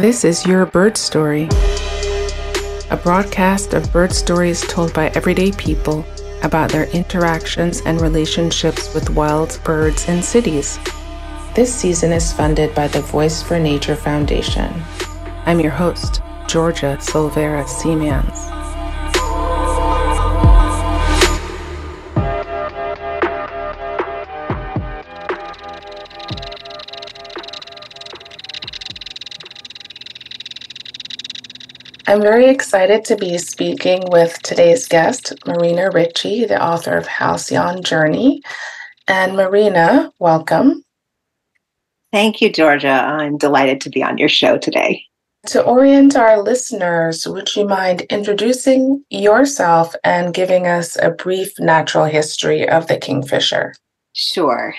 This is Your Bird Story, a broadcast of bird stories told by everyday people about their interactions and relationships with wild birds in cities. This season is funded by the Voice for Nature Foundation. I'm your host, Georgia Silvera Seamans. I'm very excited to be speaking with today's guest, Marina Richie, the author of Halcyon Journey. And Marina, welcome. Thank you, Georgia. I'm delighted to be on your show today. To orient our listeners, would you mind introducing yourself and giving us a brief natural history of the kingfisher? Sure.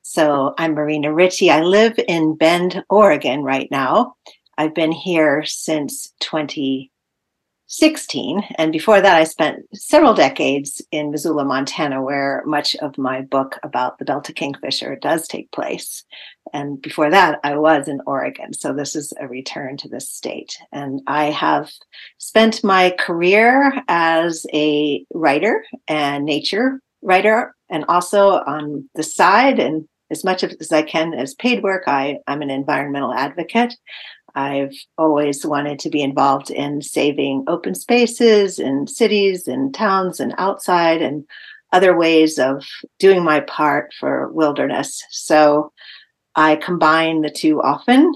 So I'm Marina Richie. I live in Bend, Oregon right now. I've been here since 2016. And before that, I spent several decades in Missoula, Montana, where much of my book about the Belted Kingfisher does take place. And before that, I was in Oregon. So this is a return to this state. And I have spent my career as a writer and nature writer, and also on the side and as much as I can as paid work, I, I'm an environmental advocate. I've always wanted to be involved in saving open spaces in cities and towns and outside and other ways of doing my part for wilderness. So I combine the two often,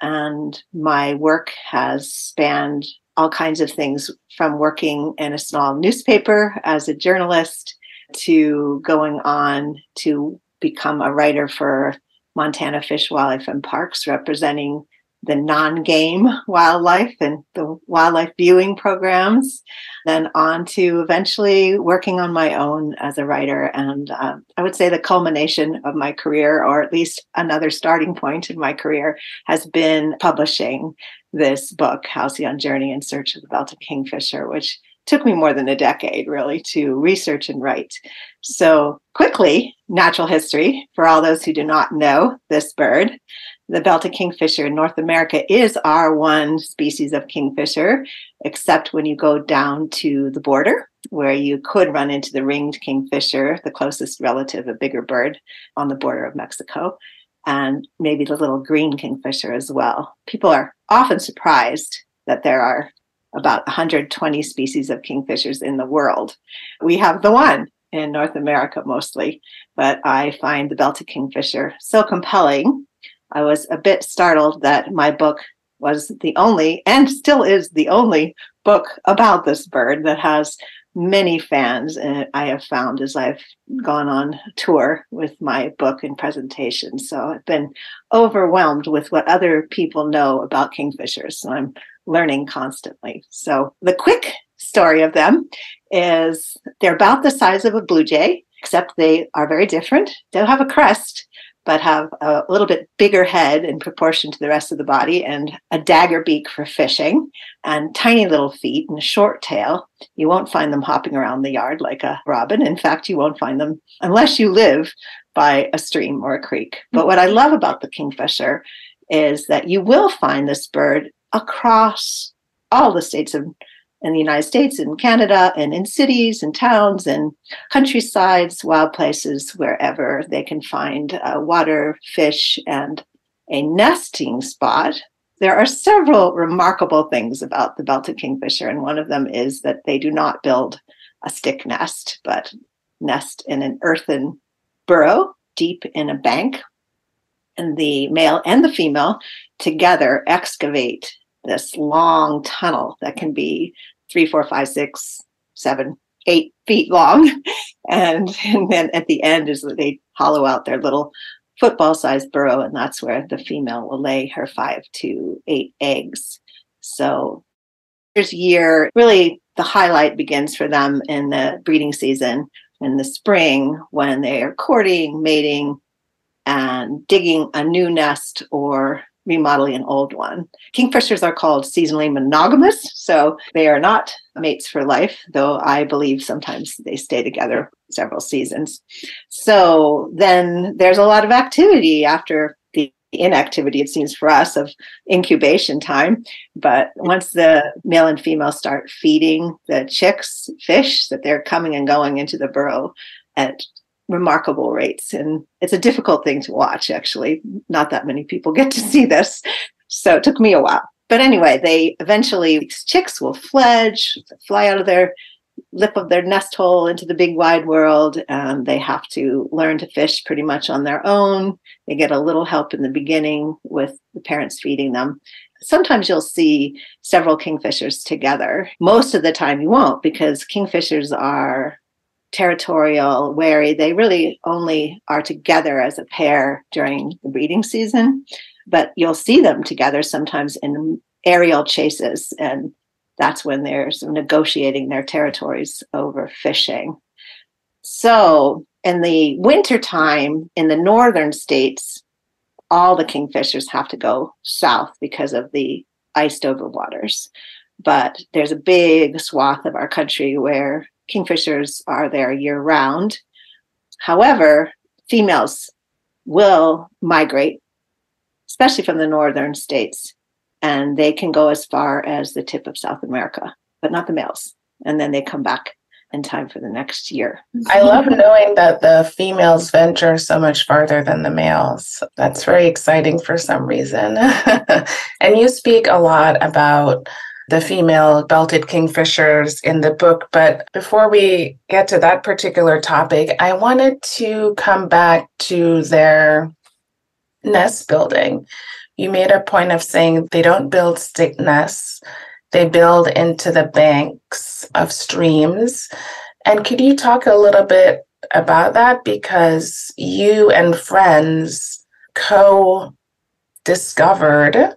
and my work has spanned all kinds of things from working in a small newspaper as a journalist to going on to become a writer for Montana Fish, Wildlife, and Parks, representing the non-game wildlife and the wildlife viewing programs then on to eventually working on my own as a writer. And uh, i would say the culmination of my career or at least another starting point in my career has been publishing this book halcyon journey in search of the belted kingfisher which took me more than a decade really to research and write. So quickly natural history for all those who do not know this bird the Belted kingfisher in North America is our one species of kingfisher, except when you go down to the border, where you could run into the ringed kingfisher, the closest relative, a bigger bird on the border of Mexico, and maybe the little green kingfisher as well. People are often surprised that there are about 120 species of kingfishers in the world. We have the one in North America mostly, but I find the Belted kingfisher so compelling I was a bit startled that my book was the only, and still is the only book about this bird that has many fans. And I have found as I've gone on tour with my book and presentation. So I've been overwhelmed with what other people know about kingfishers. So I'm learning constantly. So the quick story of them is they're about the size of a blue jay, except they are very different. They don't have a crest, but have a little bit bigger head in proportion to the rest of the body and a dagger beak for fishing and tiny little feet and a short tail. You won't find them hopping around the yard like a robin. In fact, you won't find them unless you live by a stream or a creek. But what I mm-hmm. love about the kingfisher is that you will find this bird across all the states of in the United States and Canada and in cities and towns and countrysides, wild places, wherever they can find uh, water, fish, and a nesting spot. There are several remarkable things about the belted kingfisher, and one of them is that they do not build a stick nest, but nest in an earthen burrow deep in a bank. And the male and the female together excavate this long tunnel that can be three, four, five, six, seven, eight feet long. And, and then at the end is that they hollow out their little football sized burrow, and that's where the female will lay her five to eight eggs. So there's year, really the highlight begins for them in the breeding season in the spring when they are courting, mating, and digging a new nest or remodeling an old one. Kingfishers are called seasonally monogamous, so they are not mates for life, though I believe sometimes they stay together several seasons. So then there's a lot of activity after the inactivity, it seems for us, of incubation time. But once the male and female start feeding the chicks fish, that they're coming and going into the burrow at remarkable rates. And it's a difficult thing to watch, actually. Not that many people get to see this. So it took me a while. But anyway, they eventually, these chicks will fledge, fly out of their lip of their nest hole into the big wide world. and they have to learn to fish pretty much on their own. They get a little help in the beginning with the parents feeding them. Sometimes you'll see several kingfishers together. Most of the time you won't because kingfishers are territorial, wary. They really only are together as a pair during the breeding season, but you'll see them together sometimes in aerial chases and that's when they're negotiating their territories over fishing. So in the wintertime in the northern states, all the kingfishers have to go south because of the iced over waters. But there's a big swath of our country where kingfishers are there year round. However, females will migrate, especially from the northern states, and they can go as far as the tip of South America, but not the males. And then they come back in time for the next year. I love knowing that the females venture so much farther than the males. That's very exciting for some reason. and you speak a lot about the female belted kingfishers in the book. But before we get to that particular topic, I wanted to come back to their nest building you made a point of saying they don't build stick nests, they build into the banks of streams. And could you talk a little bit about that? Because you and friends co discovered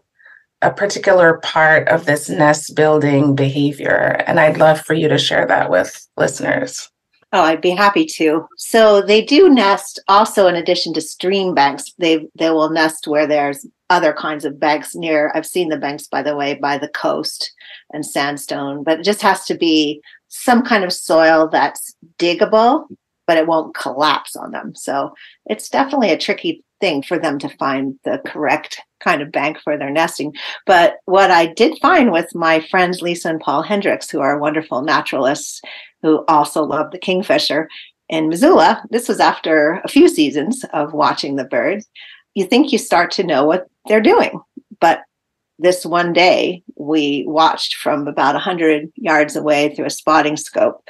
a particular part of this nest building behavior. And I'd love for you to share that with listeners. Oh, I'd be happy to. So they do nest also in addition to stream banks. They they will nest where there's other kinds of banks near. I've seen the banks by the way by the coast and sandstone, but it just has to be some kind of soil that's diggable, but it won't collapse on them. So it's definitely a tricky thing for them to find the correct kind of bank for their nesting. But what I did find with my friends Lisa and Paul Hendricks, who are wonderful naturalists who also love the kingfisher in Missoula. This was after a few seasons of watching the birds. You think you start to know what they're doing. But this one day, we watched from about 100 yards away through a spotting scope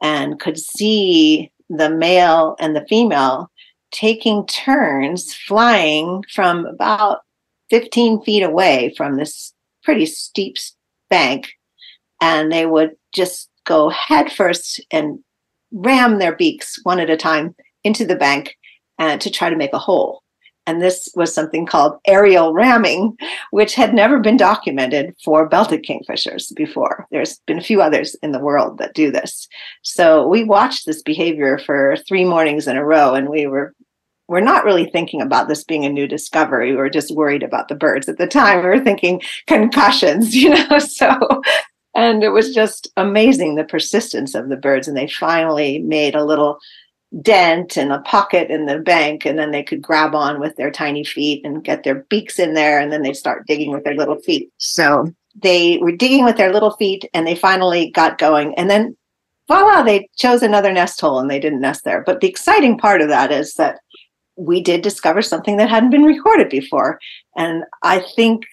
and could see the male and the female taking turns flying from about 15 feet away from this pretty steep bank. And they would just go headfirst and ram their beaks one at a time into the bank and to try to make a hole. And this was something called aerial ramming, which had never been documented for belted kingfishers before. There's been a few others in the world that do this. So we watched this behavior for three mornings in a row, and we were we're not really thinking about this being a new discovery. We were just worried about the birds at the time. We were thinking concussions, you know. So and it was just amazing the persistence of the birds. And they finally made a little dent and a pocket in the bank, and then they could grab on with their tiny feet and get their beaks in there, and then they start digging with their little feet. So they were digging with their little feet, and they finally got going. And then voila, they chose another nest hole and they didn't nest there. But the exciting part of that is that we did discover something that hadn't been recorded before. And I think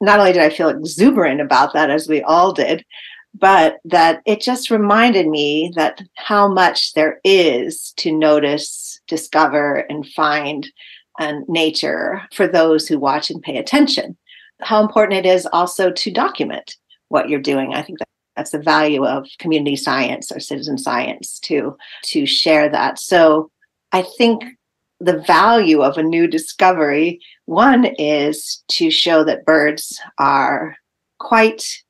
not only did I feel exuberant about that, as we all did, but that it just reminded me that how much there is to notice, discover, and find and nature for those who watch and pay attention. How important it is also to document what you're doing. I think that that's the value of community science or citizen science to to share that. So I think the value of a new discovery one is to show that birds are quite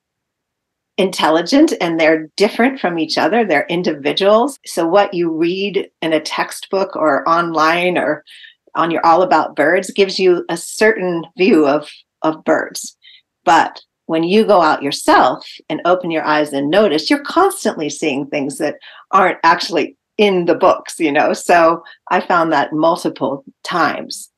intelligent and they're different from each other. They're individuals. So, what you read in a textbook or online or on your All About Birds gives you a certain view of, of birds. But when you go out yourself and open your eyes and notice, you're constantly seeing things that aren't actually in the books, you know. So I found that multiple times.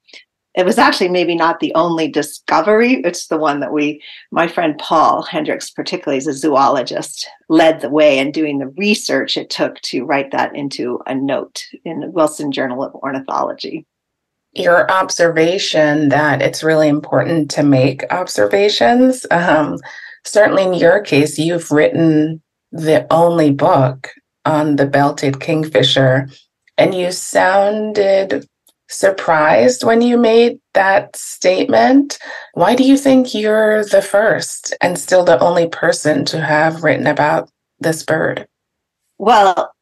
it was actually maybe not the only discovery. It's the one that we, my friend Paul Hendricks, particularly as a zoologist, led the way in doing the research it took to write that into a note in the Wilson Journal of Ornithology. Your observation that it's really important to make observations. Um, certainly, in your case, you've written the only book on the belted kingfisher, and you sounded surprised when you made that statement. Why do you think you're the first and still the only person to have written about this bird? Well,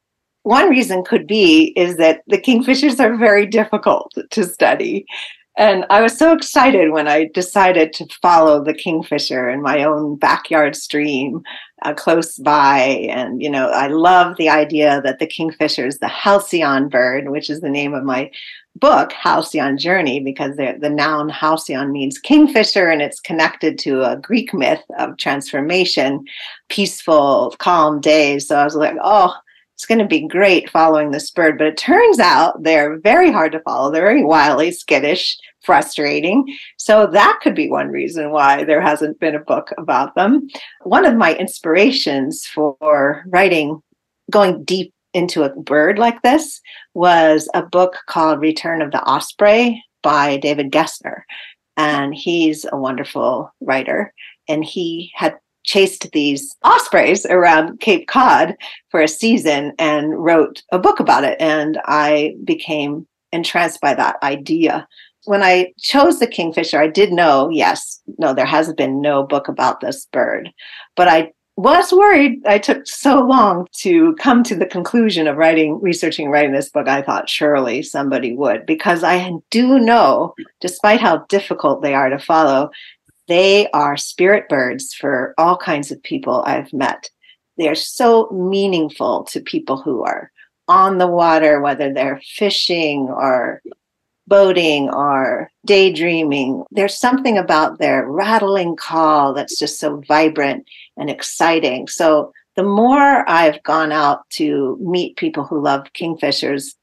one reason could be is that the kingfishers are very difficult to study. And I was so excited when I decided to follow the kingfisher in my own backyard stream uh, close by. And, you know, I love the idea that the kingfisher is the halcyon bird, which is the name of my book, Halcyon Journey, because the, the noun halcyon means kingfisher and it's connected to a Greek myth of transformation, peaceful, calm days. So I was like, oh, it's going to be great following this bird. But it turns out they're very hard to follow. They're very wily, skittish, frustrating. So that could be one reason why there hasn't been a book about them. One of my inspirations for writing, going deep into a bird like this was a book called Return of the Osprey by David Gessner. And he's a wonderful writer. And he had chased these ospreys around Cape Cod for a season and wrote a book about it. And I became entranced by that idea. When I chose the kingfisher, I did know, yes, no, there has been no book about this bird. But I was worried I took so long to come to the conclusion of writing, researching, writing this book. I thought surely somebody would, because I do know, despite how difficult they are to follow, they are spirit birds for all kinds of people I've met. They are so meaningful to people who are on the water, whether they're fishing or boating or daydreaming. There's something about their rattling call that's just so vibrant and exciting. So the more I've gone out to meet people who love kingfishers,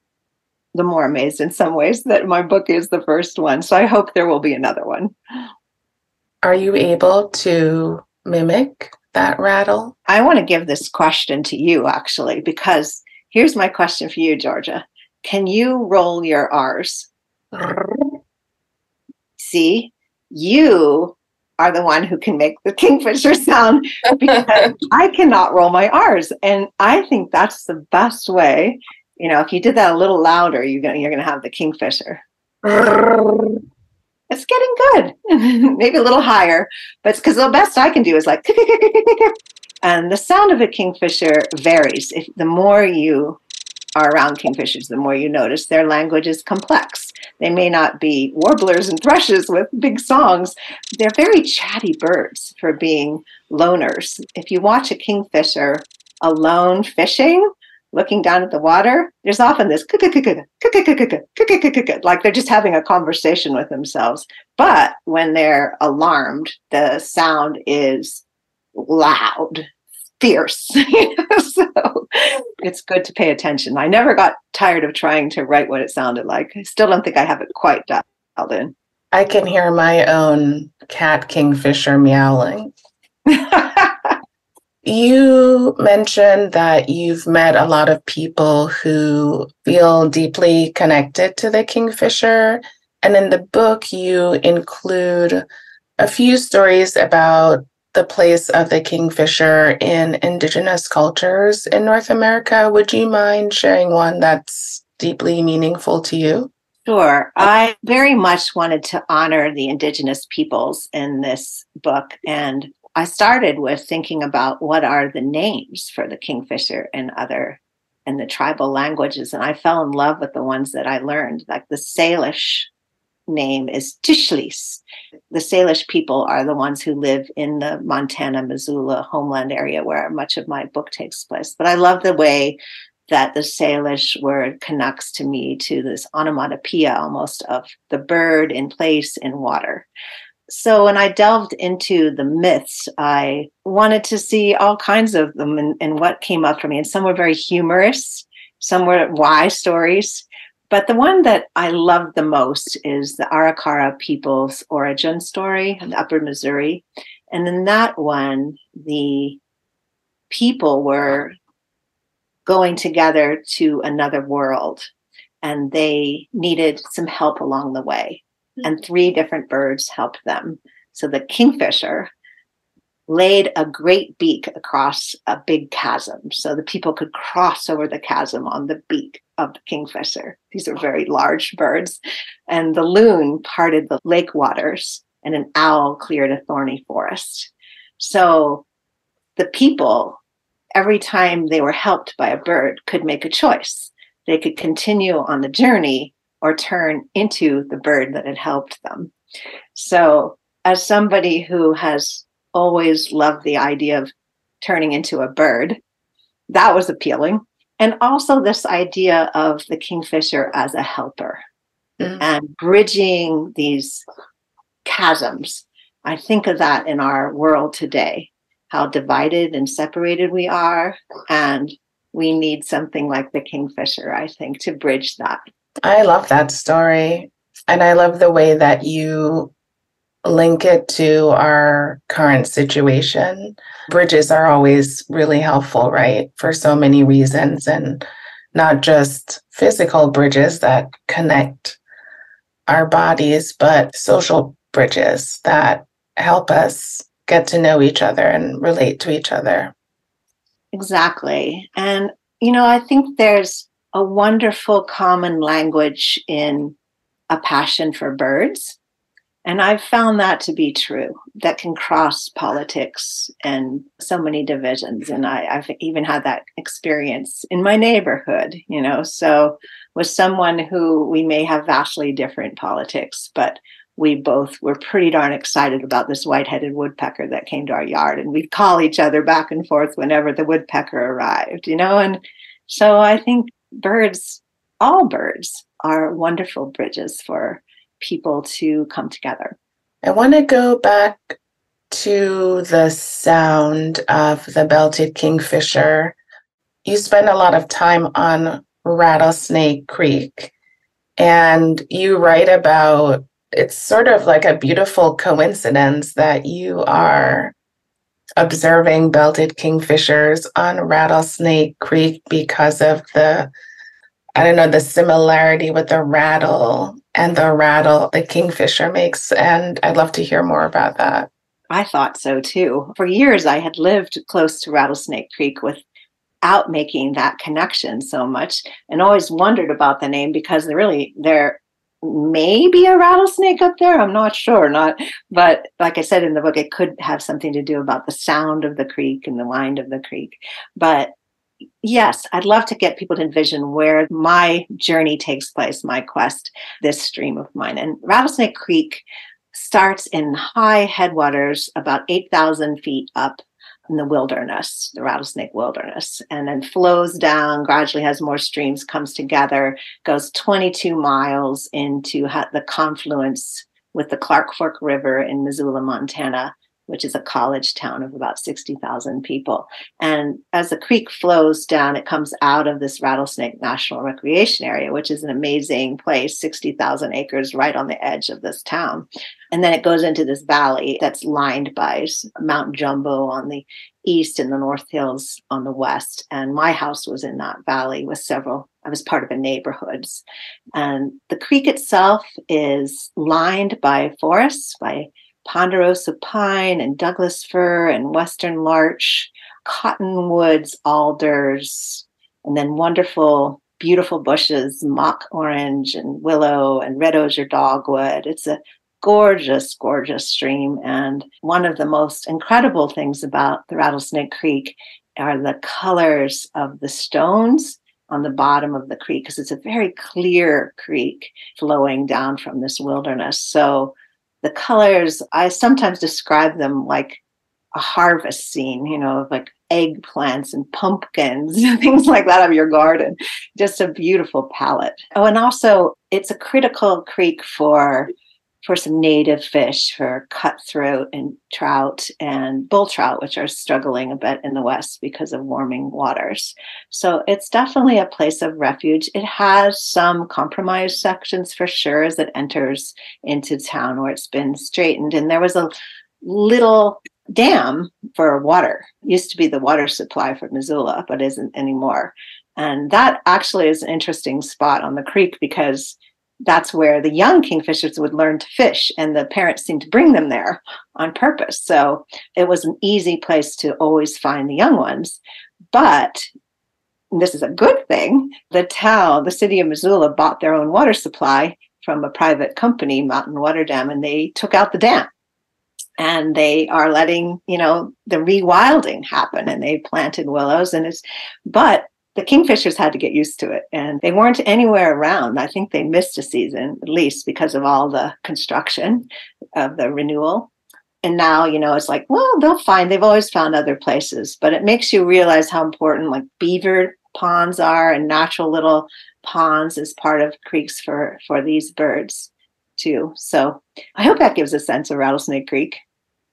the more amazed in some ways that my book is the first one. So I hope there will be another one. Are you able to mimic that rattle? I want to give this question to you actually, because here's my question for you, Georgia. Can you roll your R's? See, you are the one who can make the kingfisher sound because I cannot roll my R's. And I think that's the best way. You know, if you did that a little louder, you're gonna you're gonna have the kingfisher. It's getting good. Maybe a little higher, but it's because the best I can do is like and the sound of a kingfisher varies. If the more you are around kingfishers, the more you notice their language is complex. They may not be warblers and thrushes with big songs. They're very chatty birds for being loners. If you watch a kingfisher alone fishing, looking down at the water, there's often this like they're just having a conversation with themselves. But when they're alarmed, the sound is loud fierce. so it's good to pay attention. I never got tired of trying to write what it sounded like. I still don't think I have it quite dialed in. I can hear my own cat kingfisher meowing. you mentioned that you've met a lot of people who feel deeply connected to the kingfisher. And in the book, you include a few stories about the place of the kingfisher in indigenous cultures in North America. Would you mind sharing one that's deeply meaningful to you? Sure. I very much wanted to honor the indigenous peoples in this book. And I started with thinking about what are the names for the kingfisher and other and the tribal languages. And I fell in love with the ones that I learned, like the Salish name is Tishlis. The Salish people are the ones who live in the Montana, Missoula homeland area where much of my book takes place. But I love the way that the Salish word connects to me to this onomatopoeia almost of the bird in place in water. So when I delved into the myths, I wanted to see all kinds of them and, and what came up for me. And some were very humorous, some were wise stories, But the one that I love the most is the Arikara people's origin story in mm-hmm. Upper Missouri. And in that one, the people were going together to another world and they needed some help along the way. And three different birds helped them. So the kingfisher laid a great beak across a big chasm so the people could cross over the chasm on the beak of the kingfisher. These are very large birds. And the loon parted the lake waters, and an owl cleared a thorny forest. So the people, every time they were helped by a bird, could make a choice. They could continue on the journey or turn into the bird that had helped them. So, as somebody who has always loved the idea of turning into a bird, that was appealing. And also, this idea of the kingfisher as a helper mm-hmm. and bridging these chasms. I think of that in our world today, how divided and separated we are. And we need something like the kingfisher, I think, to bridge that. I love that story. And I love the way that you link it to our current situation. Bridges are always really helpful, right? For so many reasons, and not just physical bridges that connect our bodies, but social bridges that help us get to know each other and relate to each other. Exactly. And, you know, I think there's a wonderful common language in a passion for birds. And I've found that to be true, that can cross politics and so many divisions. And I, have even had that experience in my neighborhood, you know. So, with someone who we may have vastly different politics, but we both were pretty darn excited about this white-headed woodpecker that came to our yard and we'd call each other back and forth whenever the woodpecker arrived you know and so i think birds all birds are wonderful bridges for people to come together. I want to go back to the sound of the belted kingfisher. You spend a lot of time on rattlesnake creek and you write about it's sort of like a beautiful coincidence that you are observing belted kingfishers on Rattlesnake Creek because of the, I don't know, the similarity with the rattle and the rattle the kingfisher makes. And I'd love to hear more about that. I thought so too. For years, I had lived close to Rattlesnake Creek without making that connection so much and always wondered about the name because really they're maybe a rattlesnake up there? I'm not sure not but like i said in the book it could have something to do about the sound of the creek and the wind of the creek. But yes i'd love to get people to envision where my journey takes place my quest this stream of mine. And rattlesnake creek starts in high headwaters about 8000 feet up in the wilderness, the rattlesnake wilderness, and then flows down, gradually has more streams, comes together, goes 22 miles into the confluence with the Clark Fork River in Missoula, Montana, which is a college town of about 60,000 people. And as the creek flows down, it comes out of this Rattlesnake National Recreation Area, which is an amazing place, 60,000 acres right on the edge of this town. And then it goes into this valley that's lined by Mount Jumbo on the east and the North Hills on the west. And my house was in that valley with several, I was part of a neighborhoods. And the creek itself is lined by forests, by ponderosa pine and Douglas fir and western larch, cottonwoods, alders, and then wonderful, beautiful bushes, mock orange and willow and red osier dogwood. It's a gorgeous, gorgeous stream. And one of the most incredible things about the Rattlesnake Creek are the colors of the stones on the bottom of the creek because it's a very clear creek flowing down from this wilderness. So the colors, I sometimes describe them like a harvest scene, you know, of like eggplants and pumpkins, things like that of your garden. Just a beautiful palette. Oh, and also it's a critical creek for for some native fish for cutthroat and trout and bull trout, which are struggling a bit in the West because of warming waters. So it's definitely a place of refuge. It has some compromised sections for sure as it enters into town where it's been straightened. And there was a little dam for water. It used to be the water supply for Missoula, but isn't anymore. And that actually is an interesting spot on the creek because that's where the young kingfishers would learn to fish and the parents seemed to bring them there on purpose. So it was an easy place to always find the young ones. But this is a good thing the town the city of missoula bought their own water supply from a private company mountain water dam and they took out the dam. And they are letting you know the rewilding happen and they planted willows and it's but the Kingfishers had to get used to it and they weren't anywhere around. I think they missed a season at least because of all the construction of the renewal. And now, you know, it's like, well, they'll find, they've always found other places, but it makes you realize how important like beaver ponds are and natural little ponds as part of creeks for for these birds too. So I hope that gives a sense of Rattlesnake Creek.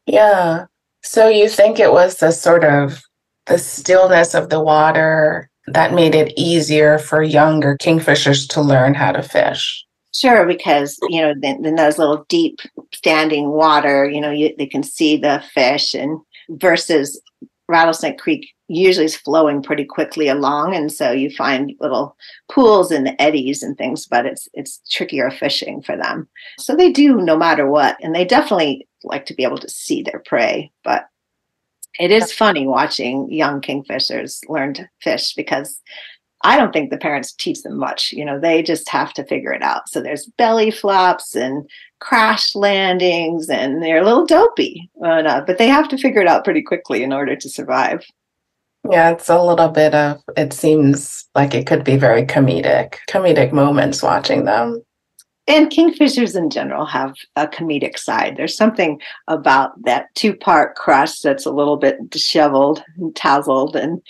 Yeah. So you think it was the sort of the stillness of the water that made it easier for younger kingfishers to learn how to fish. Sure, because you know, in, in those little deep standing water, you know, you, they can see the fish, and versus Rattlesnake Creek usually is flowing pretty quickly along, and so you find little pools and eddies and things, but it's it's trickier fishing for them. So they do no matter what, and they definitely like to be able to see their prey, but it is funny watching young kingfishers learn to fish because I don't think the parents teach them much. You know, they just have to figure it out. So there's belly flops and crash landings, and they're a little dopey, uh, but they have to figure it out pretty quickly in order to survive. Yeah, it's a little bit of, it seems like it could be very comedic, comedic moments watching them and kingfishers in general have a comedic side. There's something about that two part crust that's a little bit disheveled and tousled. And,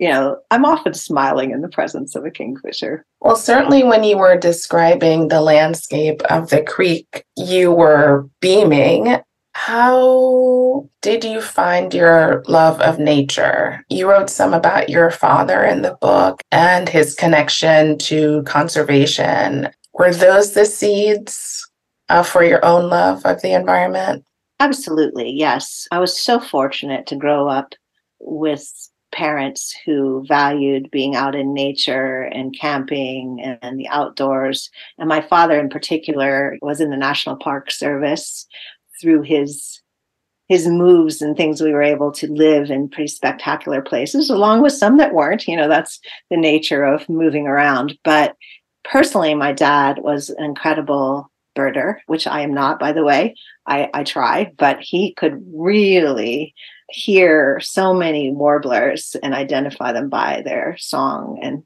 you know, I'm often smiling in the presence of a kingfisher. Well, certainly when you were describing the landscape of the creek, you were beaming. How did you find your love of nature? You wrote some about your father in the book and his connection to conservation were those the seeds uh, for your own love of the environment? Absolutely, yes. I was so fortunate to grow up with parents who valued being out in nature and camping and the outdoors. And my father, in particular, was in the National Park Service through his his moves and things we were able to live in pretty spectacular places along with some that weren't you know that's the nature of moving around but personally, my dad was an incredible birder, which I am not, by the way. I, I try, but he could really hear so many warblers and identify them by their song and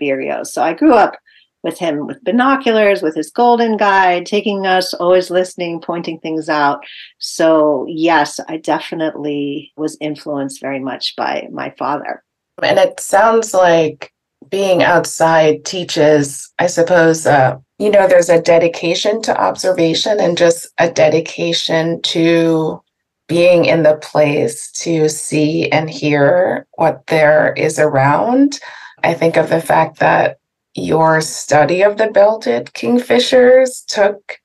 vireos. So I grew up with him with binoculars, with his golden guide, taking us, always listening, pointing things out. So, yes, I definitely was influenced very much by my father. And it sounds like being outside teaches, I suppose, uh, you know, there's a dedication to observation and just a dedication to being in the place to see and hear what there is around. I think of the fact that your study of the belted kingfishers took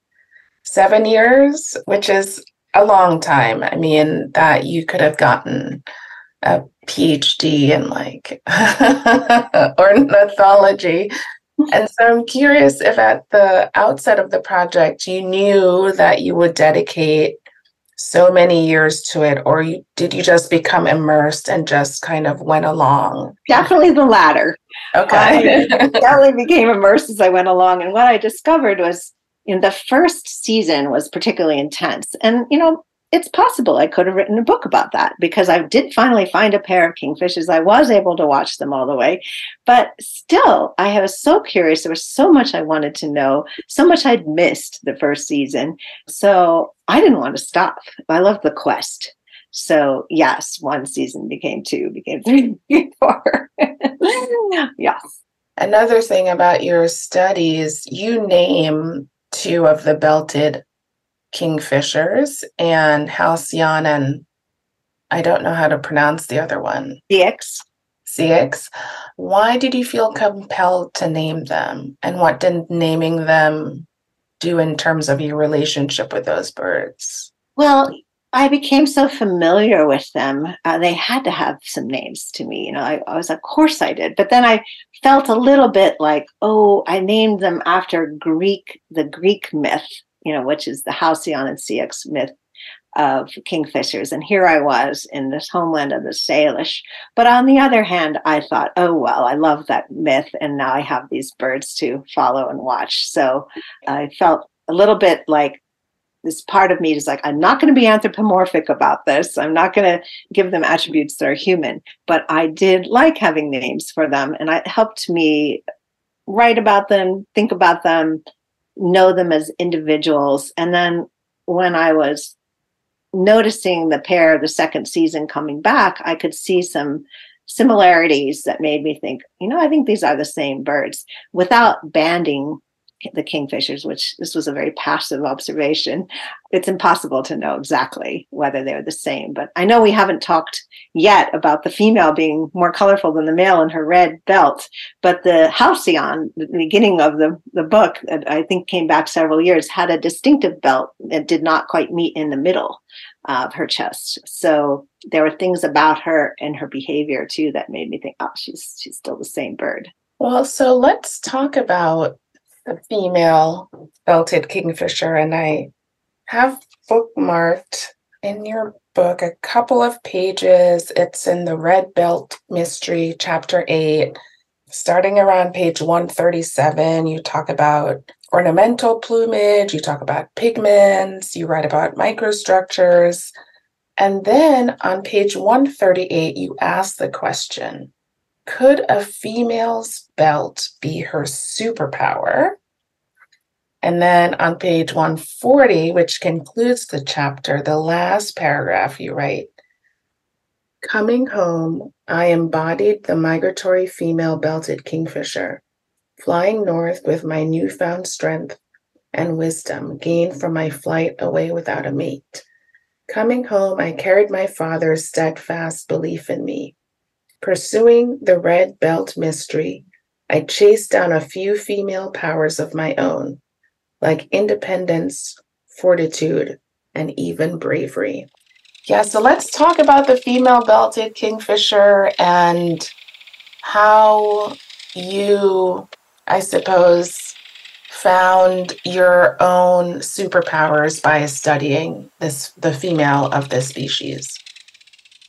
seven years, which is a long time. I mean, that you could have gotten a PhD in like ornithology. And so I'm curious if at the outset of the project you knew that you would dedicate so many years to it, or you, did you just become immersed and just kind of went along? Definitely the latter. Okay. I definitely became immersed as I went along. And what I discovered was in the first season was particularly intense. And, you know, it's possible I could have written a book about that because I did finally find a pair of kingfishers. I was able to watch them all the way. But still, I was so curious. There was so much I wanted to know, so much I'd missed the first season. So I didn't want to stop. I loved the quest. So, yes, one season became two, became three, became four. yes. Another thing about your studies, you name two of the belted kingfishers and halcyon and I don't know how to pronounce the other one. Ceyx. Ceyx. Why did you feel compelled to name them? And what did naming them do in terms of your relationship with those birds? Well, I became so familiar with them. Uh, they had to have some names to me. You know, I, I, was, of course I did. But then I felt a little bit like, oh, I named them after Greek, the Greek myth, you know, which is the Halcyon and Ceyx myth of kingfishers. And here I was in this homeland of the Salish. But on the other hand, I thought, oh, well, I love that myth. And now I have these birds to follow and watch. So I felt a little bit like this part of me is like, I'm not going to be anthropomorphic about this. I'm not going to give them attributes that are human. But I did like having names for them. And it helped me write about them, think about them, know them as individuals. And then when I was noticing the pair the second season coming back, I could see some similarities that made me think, you know, I think these are the same birds without banding the kingfishers, which this was a very passive observation. It's impossible to know exactly whether they're the same. But I know we haven't talked yet about the female being more colorful than the male in her red belt. But the Halcyon, the beginning of the, the book, I think came back several years, had a distinctive belt that did not quite meet in the middle of her chest. So there were things about her and her behavior too that made me think, oh, she's she's still the same bird. Well, so let's talk about the female belted kingfisher, and I have bookmarked in your book a couple of pages. It's in the Red Belt Mystery, Chapter 8. Starting around page 137, you talk about ornamental plumage, you talk about pigments, you write about microstructures. And then on page 138, you ask the question could a female's belt be her superpower? And then on page 140, which concludes the chapter, the last paragraph you write Coming home, I embodied the migratory female belted kingfisher, flying north with my newfound strength and wisdom gained from my flight away without a mate. Coming home, I carried my father's steadfast belief in me Pursuing the red belt mystery, I chased down a few female powers of my own, like independence, fortitude, and even bravery. Yeah, so let's talk about the female belted kingfisher and how you, I suppose, found your own superpowers by studying this the female of this species.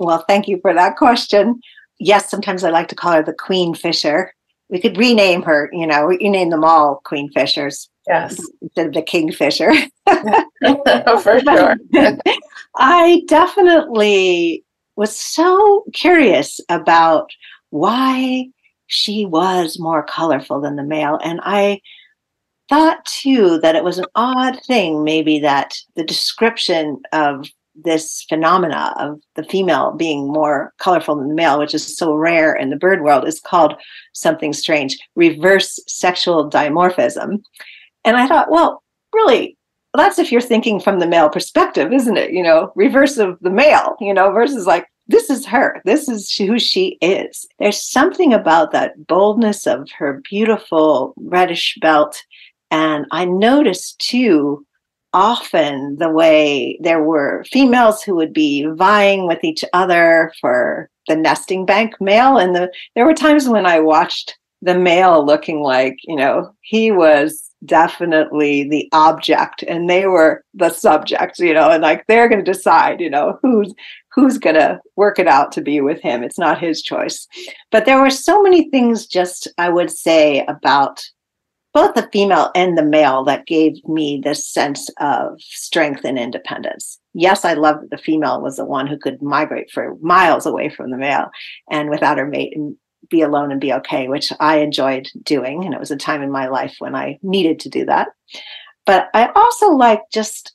Well, thank you for that question yes, sometimes I like to call her the Queen Fisher. We could rename her, you know, rename them all Queen Fishers. Yes. Instead of the Kingfisher. oh, for sure. I definitely was so curious about why she was more colorful than the male. And I thought too that it was an odd thing, maybe that the description of this phenomena of the female being more colorful than the male, which is so rare in the bird world, is called something strange reverse sexual dimorphism. And I thought, well, really, that's if you're thinking from the male perspective, isn't it? You know, reverse of the male, you know, versus like, this is her. This is who she is. There's something about that boldness of her beautiful reddish belt. And I noticed too often the way there were females who would be vying with each other for the nesting bank male and the there were times when i watched the male looking like you know he was definitely the object and they were the subject you know and like they're going to decide you know who's who's going to work it out to be with him. It's not his choice. But there were so many things just i would say about both the female and the male that gave me this sense of strength and independence. Yes, I loved that the female was the one who could migrate for miles away from the male and without her mate and be alone and be okay, which I enjoyed doing. And it was a time in my life when I needed to do that. But I also like just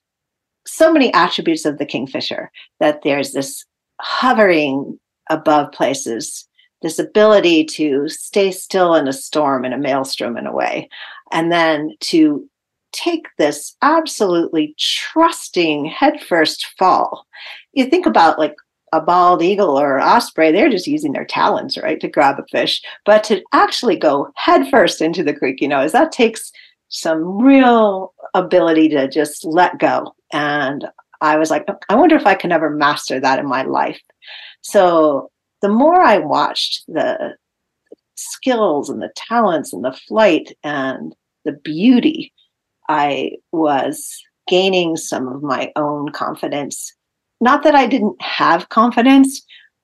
so many attributes of the kingfisher that there's this hovering above places this ability to stay still in a storm in a maelstrom in a way and then to take this absolutely trusting headfirst fall. You think about like a bald eagle or osprey, they're just using their talons, right, to grab a fish. But to actually go headfirst into the creek, you know, is that takes some real ability to just let go. And I was like, oh, I wonder if I can ever master that in my life. So the more I watched the skills and the talents and the flight and the beauty, I was gaining some of my own confidence not that I didn't have confidence,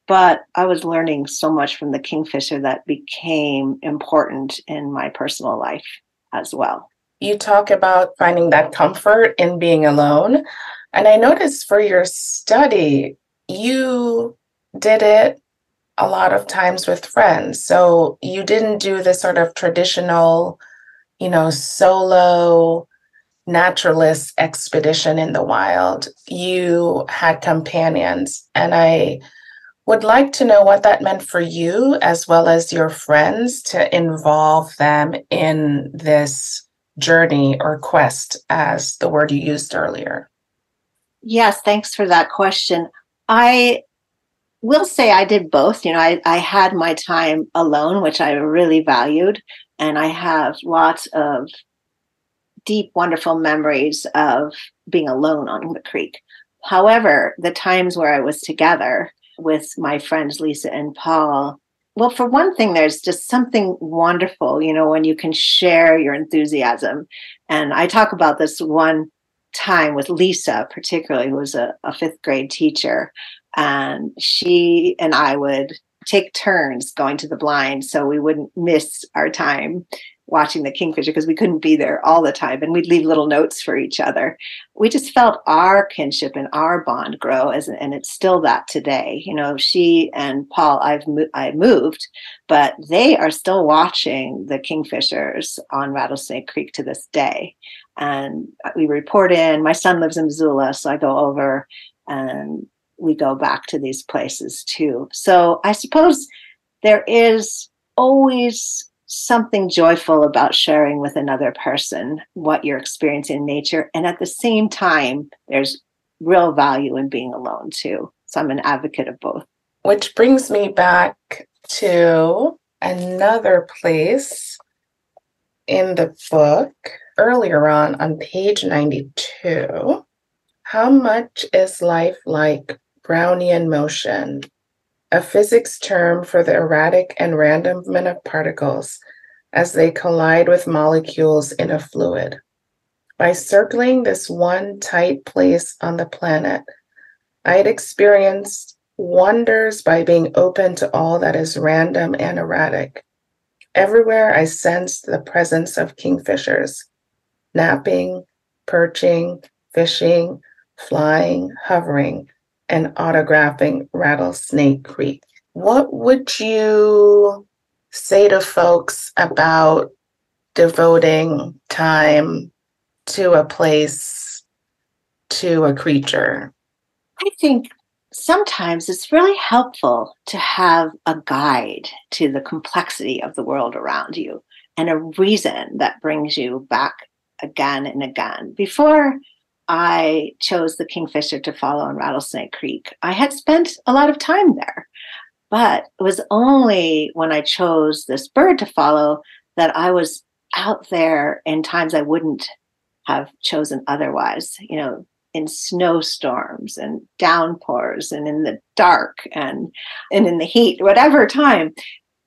but I was learning so much from the Kingfisher that became important in my personal life as well. You talk about finding that comfort in being alone. And I noticed for your study, you did it a lot of times with friends. So you didn't do the sort of traditional, you know, solo naturalist expedition in the wild, you had companions. And I would like to know what that meant for you as well as your friends to involve them in this journey or quest, as the word you used earlier. Yes, thanks for that question. I will say I did both. You know, I, I had my time alone, which I really valued, and I have lots of deep, wonderful memories of being alone on the creek. However, the times where I was together with my friends Lisa and Paul, well, for one thing, there's just something wonderful, you know, when you can share your enthusiasm. And I talk about this one time with Lisa, particularly, who was a, a fifth grade teacher. And she and I would take turns going to the blind so we wouldn't miss our time watching the kingfisher because we couldn't be there all the time and we'd leave little notes for each other. We just felt our kinship and our bond grow as and it's still that today. You know she and paul i've i moved but they are still watching the kingfishers on rattlesnake creek to this day. And we report in my son lives in missoula so i go over and we go back to these places too so i suppose there is always something joyful about sharing with another person what you're experiencing in nature. And at the same time, there's real value in being alone too. So I'm an advocate of both. Which brings me back to another place in the book earlier on, on page 92. How much is life like Brownian motion? a physics term for the erratic and random movement of particles as they collide with molecules in a fluid. By circling this one tight place on the planet, I had experienced wonders by being open to all that is random and erratic. Everywhere I sensed the presence of kingfishers, napping, perching, fishing, flying, hovering, and autographing Rattlesnake Creek. What would you say to folks about devoting time to a place, to a creature? I think sometimes it's really helpful to have a guide to the complexity of the world around you and a reason that brings you back again and again. Before I chose the Kingfisher to follow in Rattlesnake Creek, I had spent a lot of time there. But it was only when I chose this bird to follow that I was out there in times I wouldn't have chosen otherwise, you know, in snowstorms and downpours and in the dark and and in the heat, whatever time.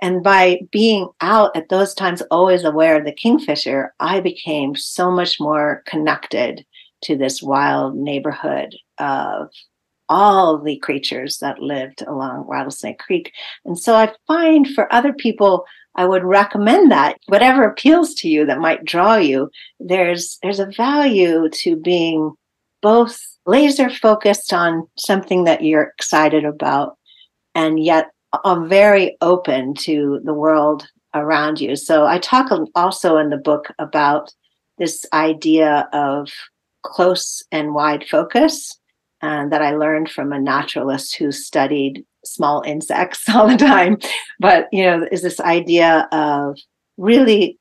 And by being out at those times, always aware of the kingfisher, I became so much more connected to this wild neighborhood of all the creatures that lived along Rattlesnake Creek. And so I find for other people, I would recommend that whatever appeals to you that might draw you, there's there's a value to being both laser focused on something that you're excited about and yet I'm very open to the world around you. So I talk also in the book about this idea of close and wide focus uh, that I learned from a naturalist who studied small insects all the time. But, you know, is this idea of really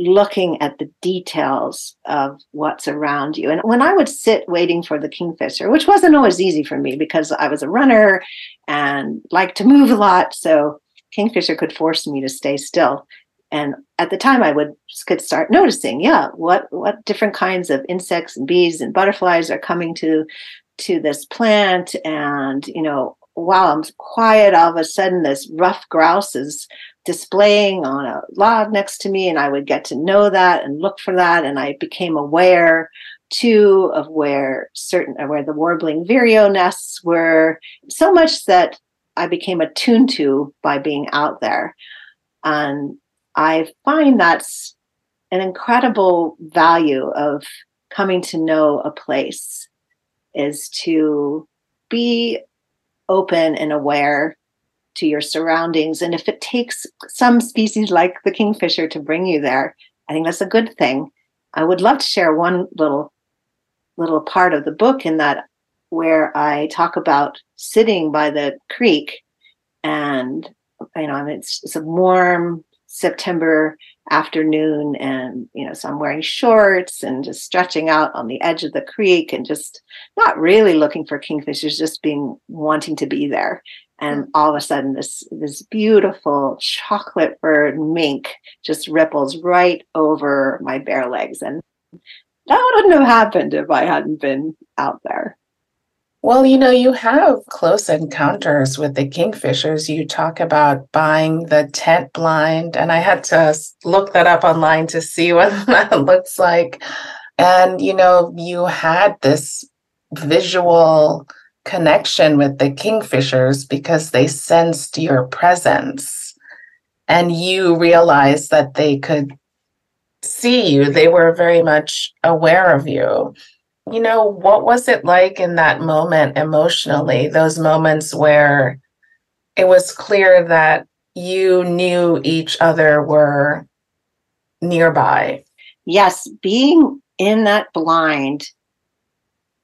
looking at the details of what's around you. And when I would sit waiting for the kingfisher, which wasn't always easy for me because I was a runner and liked to move a lot, so kingfisher could force me to stay still. And at the time, I would could start noticing, yeah, what what different kinds of insects and bees and butterflies are coming to to this plant, and you know, while I'm quiet, all of a sudden this ruffed grouse is displaying on a log next to me and i would get to know that and look for that. And i became aware too of where certain where the warbling vireo nests were so much that i became attuned to by being out there. And i find that's an incredible value of coming to know a place is to be open and aware to your surroundings. And if it takes some species like the kingfisher to bring you there, I think that's a good thing. I would love to share one little little part of the book in that where I talk about sitting by the creek and you know it's, it's a warm September afternoon and you know so I'm wearing shorts and just stretching out on the edge of the creek and just not really looking for kingfishers just being wanting to be there. And mm. all of a sudden this this beautiful chocolate bird mink just ripples right over my bare legs. And that wouldn't have happened if i hadn't been out there well you know you have close encounters with the kingfishers you talk about buying the tent blind and i had to look that up online to see what that looks like and you know you had this visual connection with the kingfishers because they sensed your presence and you realized that they could see you. They were very much aware of you. You know, what was it like in that moment emotionally? Those moments where it was clear that you knew each other were nearby. Yes, being in that blind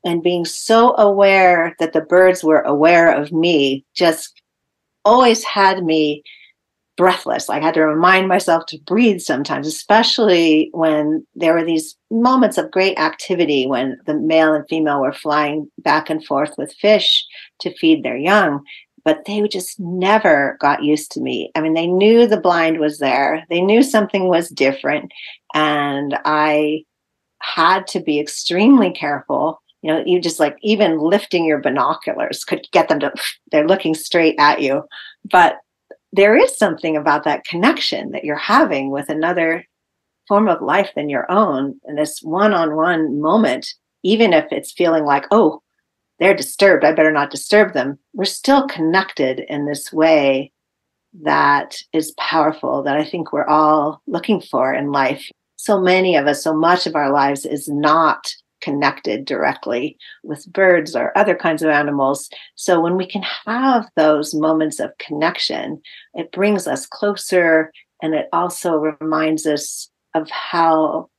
and being so aware that the birds were aware of me just always had me breathless. I had to remind myself to breathe sometimes, especially when there were these moments of great activity when the male and female were flying back and forth with fish to feed their young. But they just never got used to me. I mean, they knew the blind was there, they knew something was different. And I had to be extremely careful you know you just like even lifting your binoculars could get them to they're looking straight at you but there is something about that connection that you're having with another form of life than your own and this one-on-one moment even if it's feeling like oh they're disturbed i better not disturb them we're still connected in this way that is powerful that i think we're all looking for in life. So many of us so much of our lives is not connected directly with birds or other kinds of animals. So when we can have those moments of connection, it brings us closer and it also reminds us of how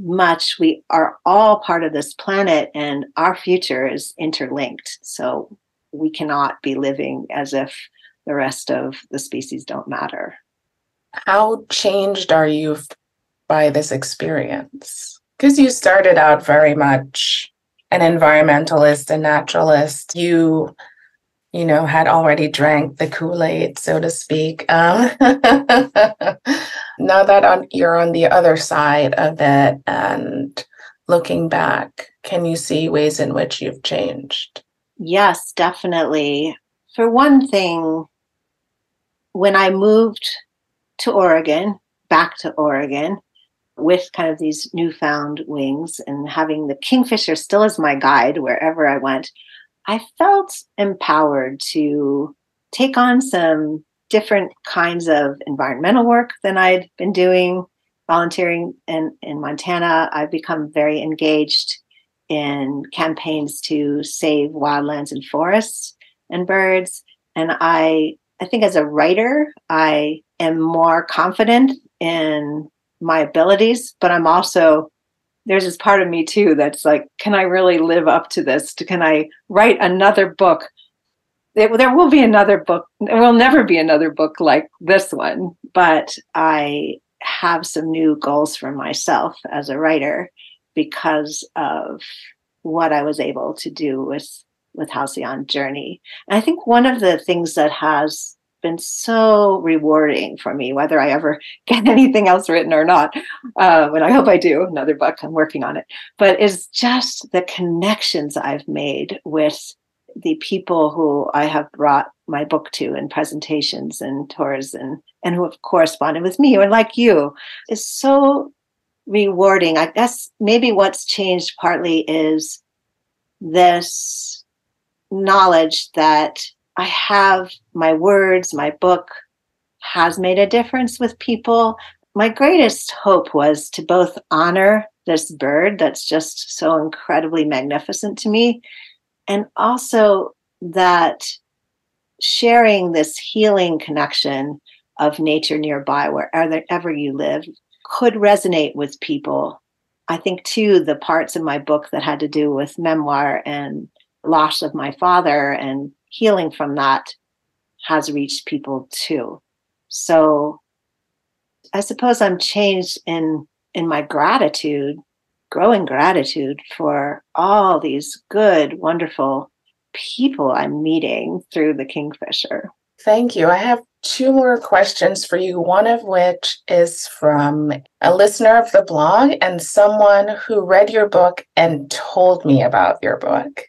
much we are all part of this planet and our future is interlinked. So we cannot be living as if the rest of the species don't matter. How changed are you by this experience? Because you started out very much an environmentalist and naturalist. You you know had already drank the kool-aid so to speak. Um, now that on, you're on the other side of it and looking back can you see ways in which you've changed? Yes definitely. For one thing when i moved to oregon back to oregon with kind of these newfound wings and having the kingfisher still as my guide wherever I went, I felt empowered to take on some different kinds of environmental work than I'd been doing, volunteering in, in Montana. I've become very engaged in campaigns to save wildlands and forests and birds. And I I think as a writer, I am more confident in my abilities, but I'm also there's this part of me too that's like, can I really live up to this? Can I write another book? There, there will be another book. There will never be another book like this one. But I have some new goals for myself as a writer because of what I was able to do with with Halcyon Journey. And I think one of the things that has been so rewarding for me, whether I ever get anything else written or not. Uh, and I hope I do another book. I'm working on it. But it's just the connections I've made with the people who I have brought my book to in presentations and tours and and who have corresponded with me or like you is so rewarding. I guess maybe what's changed partly is this knowledge that I have my words, my book has made a difference with people. My greatest hope was to both honor this bird that's just so incredibly magnificent to me, and also that sharing this healing connection of nature nearby, wherever you live, could resonate with people. I think, too, the parts of my book that had to do with memoir and loss of my father and healing from that has reached people too. So I suppose I'm changed in in my gratitude, growing gratitude for all these good, wonderful people I'm meeting through the Kingfisher. Thank you. I have two more questions for you, one of which is from a listener of the blog and someone who read your book and told me about your book.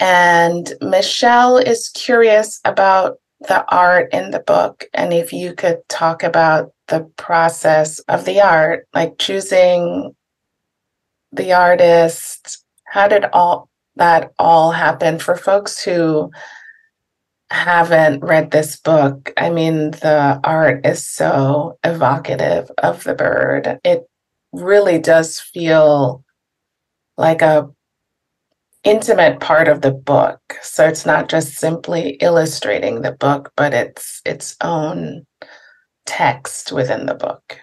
And Michelle is curious about the art in the book and if you could talk about the process of the art, like choosing the artist. How did all that all happen for folks who haven't read this book? I mean, the art is so evocative of the bird. It really does feel like a intimate part of the book. So it's not just simply illustrating the book, but it's its own text within the book.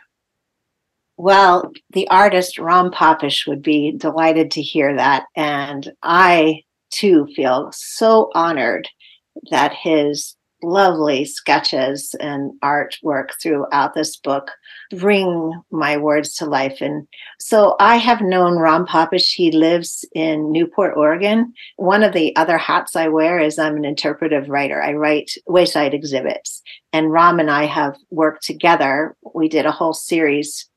Well, the artist Ram Papish would be delighted to hear that. And I too feel so honored that his lovely sketches and artwork throughout this book bring my words to life. And so I have known Ram Papish. He lives in Newport, Oregon. One of the other hats I wear is I'm an interpretive writer. I write wayside exhibits. And Ram and I have worked together. We did a whole series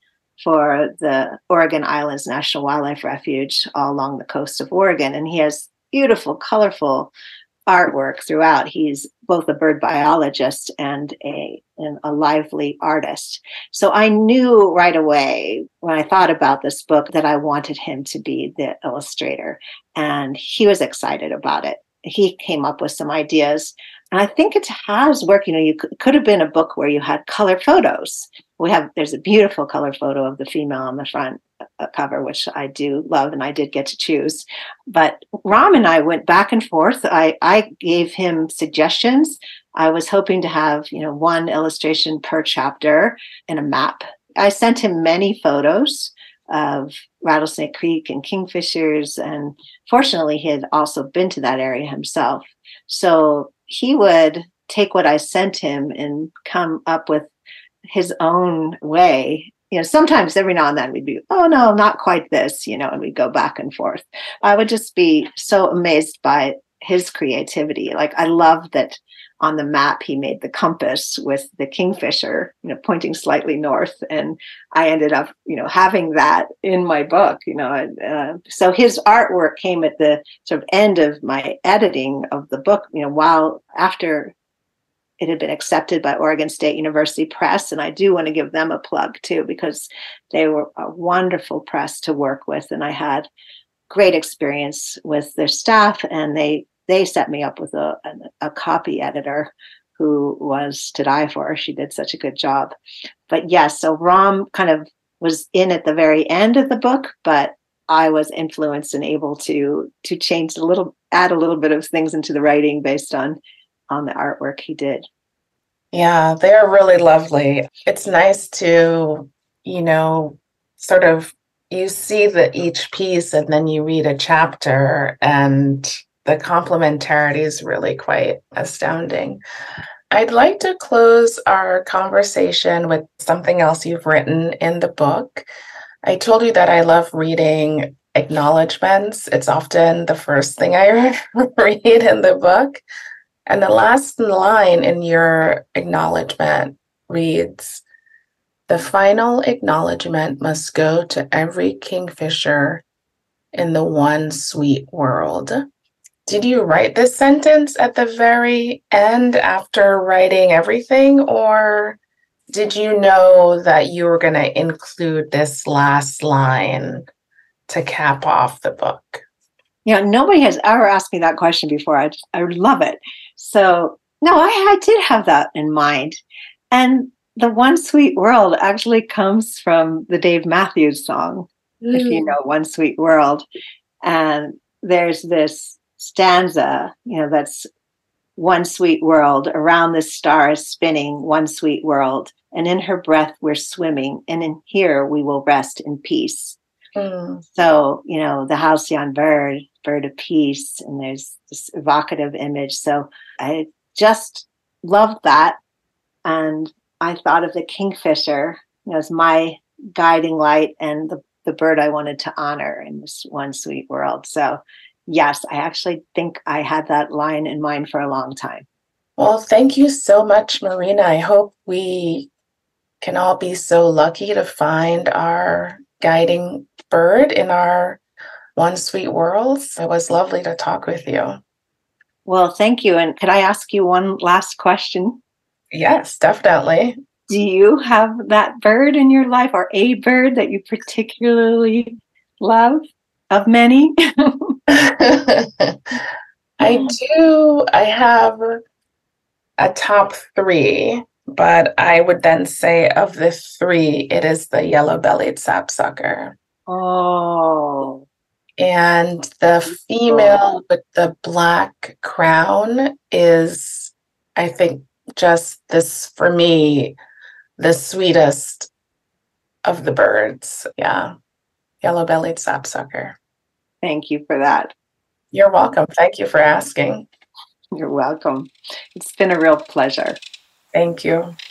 for the Oregon Islands National Wildlife Refuge all along the coast of Oregon. And he has beautiful, colorful artwork throughout. He's both a bird biologist and a, and a lively artist. So I knew right away when I thought about this book that I wanted him to be the illustrator. And he was excited about it. He came up with some ideas. And I think it has worked. You know, you could, could have been a book where you had color photos. We have, there's a beautiful color photo of the female on the front cover, which I do love, and I did get to choose. But Ram and I went back and forth. I, I gave him suggestions. I was hoping to have, you know, one illustration per chapter and a map. I sent him many photos of Rattlesnake Creek and kingfishers, and fortunately, he had also been to that area himself. So he would take what I sent him and come up with his own way you know, sometimes every now and then we'd be, oh no, not quite this, you know, and we'd go back and forth. I would just be so amazed by his creativity. Like I love that on the map he made the compass with the kingfisher, you know, pointing slightly north, and I ended up, you know, having that in my book. You know, uh, so his artwork came at the sort of end of my editing of the book. You know, while after it had been accepted by Oregon State University Press. And I do want to give them a plug too, because they were a wonderful press to work with. And I had great experience with their staff and they they set me up with a, a, a copy editor who was to die for. She did such a good job. But yes, so Ram kind of was in at the very end of the book, but I was influenced and able to to change a little, add a little bit of things into the writing based on on the artwork he did. Yeah, they're really lovely. It's nice to, you know, sort of you see the each piece and then you read a chapter and the complementarity is really quite astounding. I'd like to close our conversation with something else you've written in the book. I told you that I love reading acknowledgments. It's often the first thing I read in the book. And the last line in your acknowledgement reads The final acknowledgement must go to every kingfisher in the one sweet world. Did you write this sentence at the very end after writing everything, or did you know that you were going to include this last line to cap off the book? Yeah, nobody has ever asked me that question before. I, I love it. So, no, I, I did have that in mind. And the One Sweet World actually comes from the Dave Matthews song, mm. if you mm. know One Sweet World. And there's this stanza, you know, that's one sweet world, around the stars spinning, one sweet world. And in her breath, we're swimming, and in here we will rest in peace. Mm. So, you know, the halcyon bird, bird of peace, and there's this evocative image. So I just loved that. And I thought of the kingfisher as my guiding light and the, the bird I wanted to honor in this one sweet world. So yes, I actually think I had that line in mind for a long time. Well, thank you so much, Marina. I hope we can all be so lucky to find our guiding bird in our one sweet world. It was lovely to talk with you. Well, thank you. And could I ask you one last question? Yes, definitely. Do you have that bird in your life or a bird that you particularly love of many? I do. I have a top three, but I would then say of the three, it is the yellow bellied sapsucker. Oh. And the female oh. with the black crown is, I think, just this for me, the sweetest of the birds. Yeah. Yellow bellied sapsucker. Thank you for that. You're welcome. Thank you for asking. You're welcome. It's been a real pleasure. Thank you. Thank you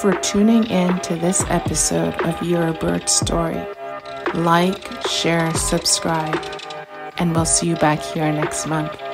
for tuning in to this episode of Your Bird Story. Like, share, subscribe, and we'll see you back here next month.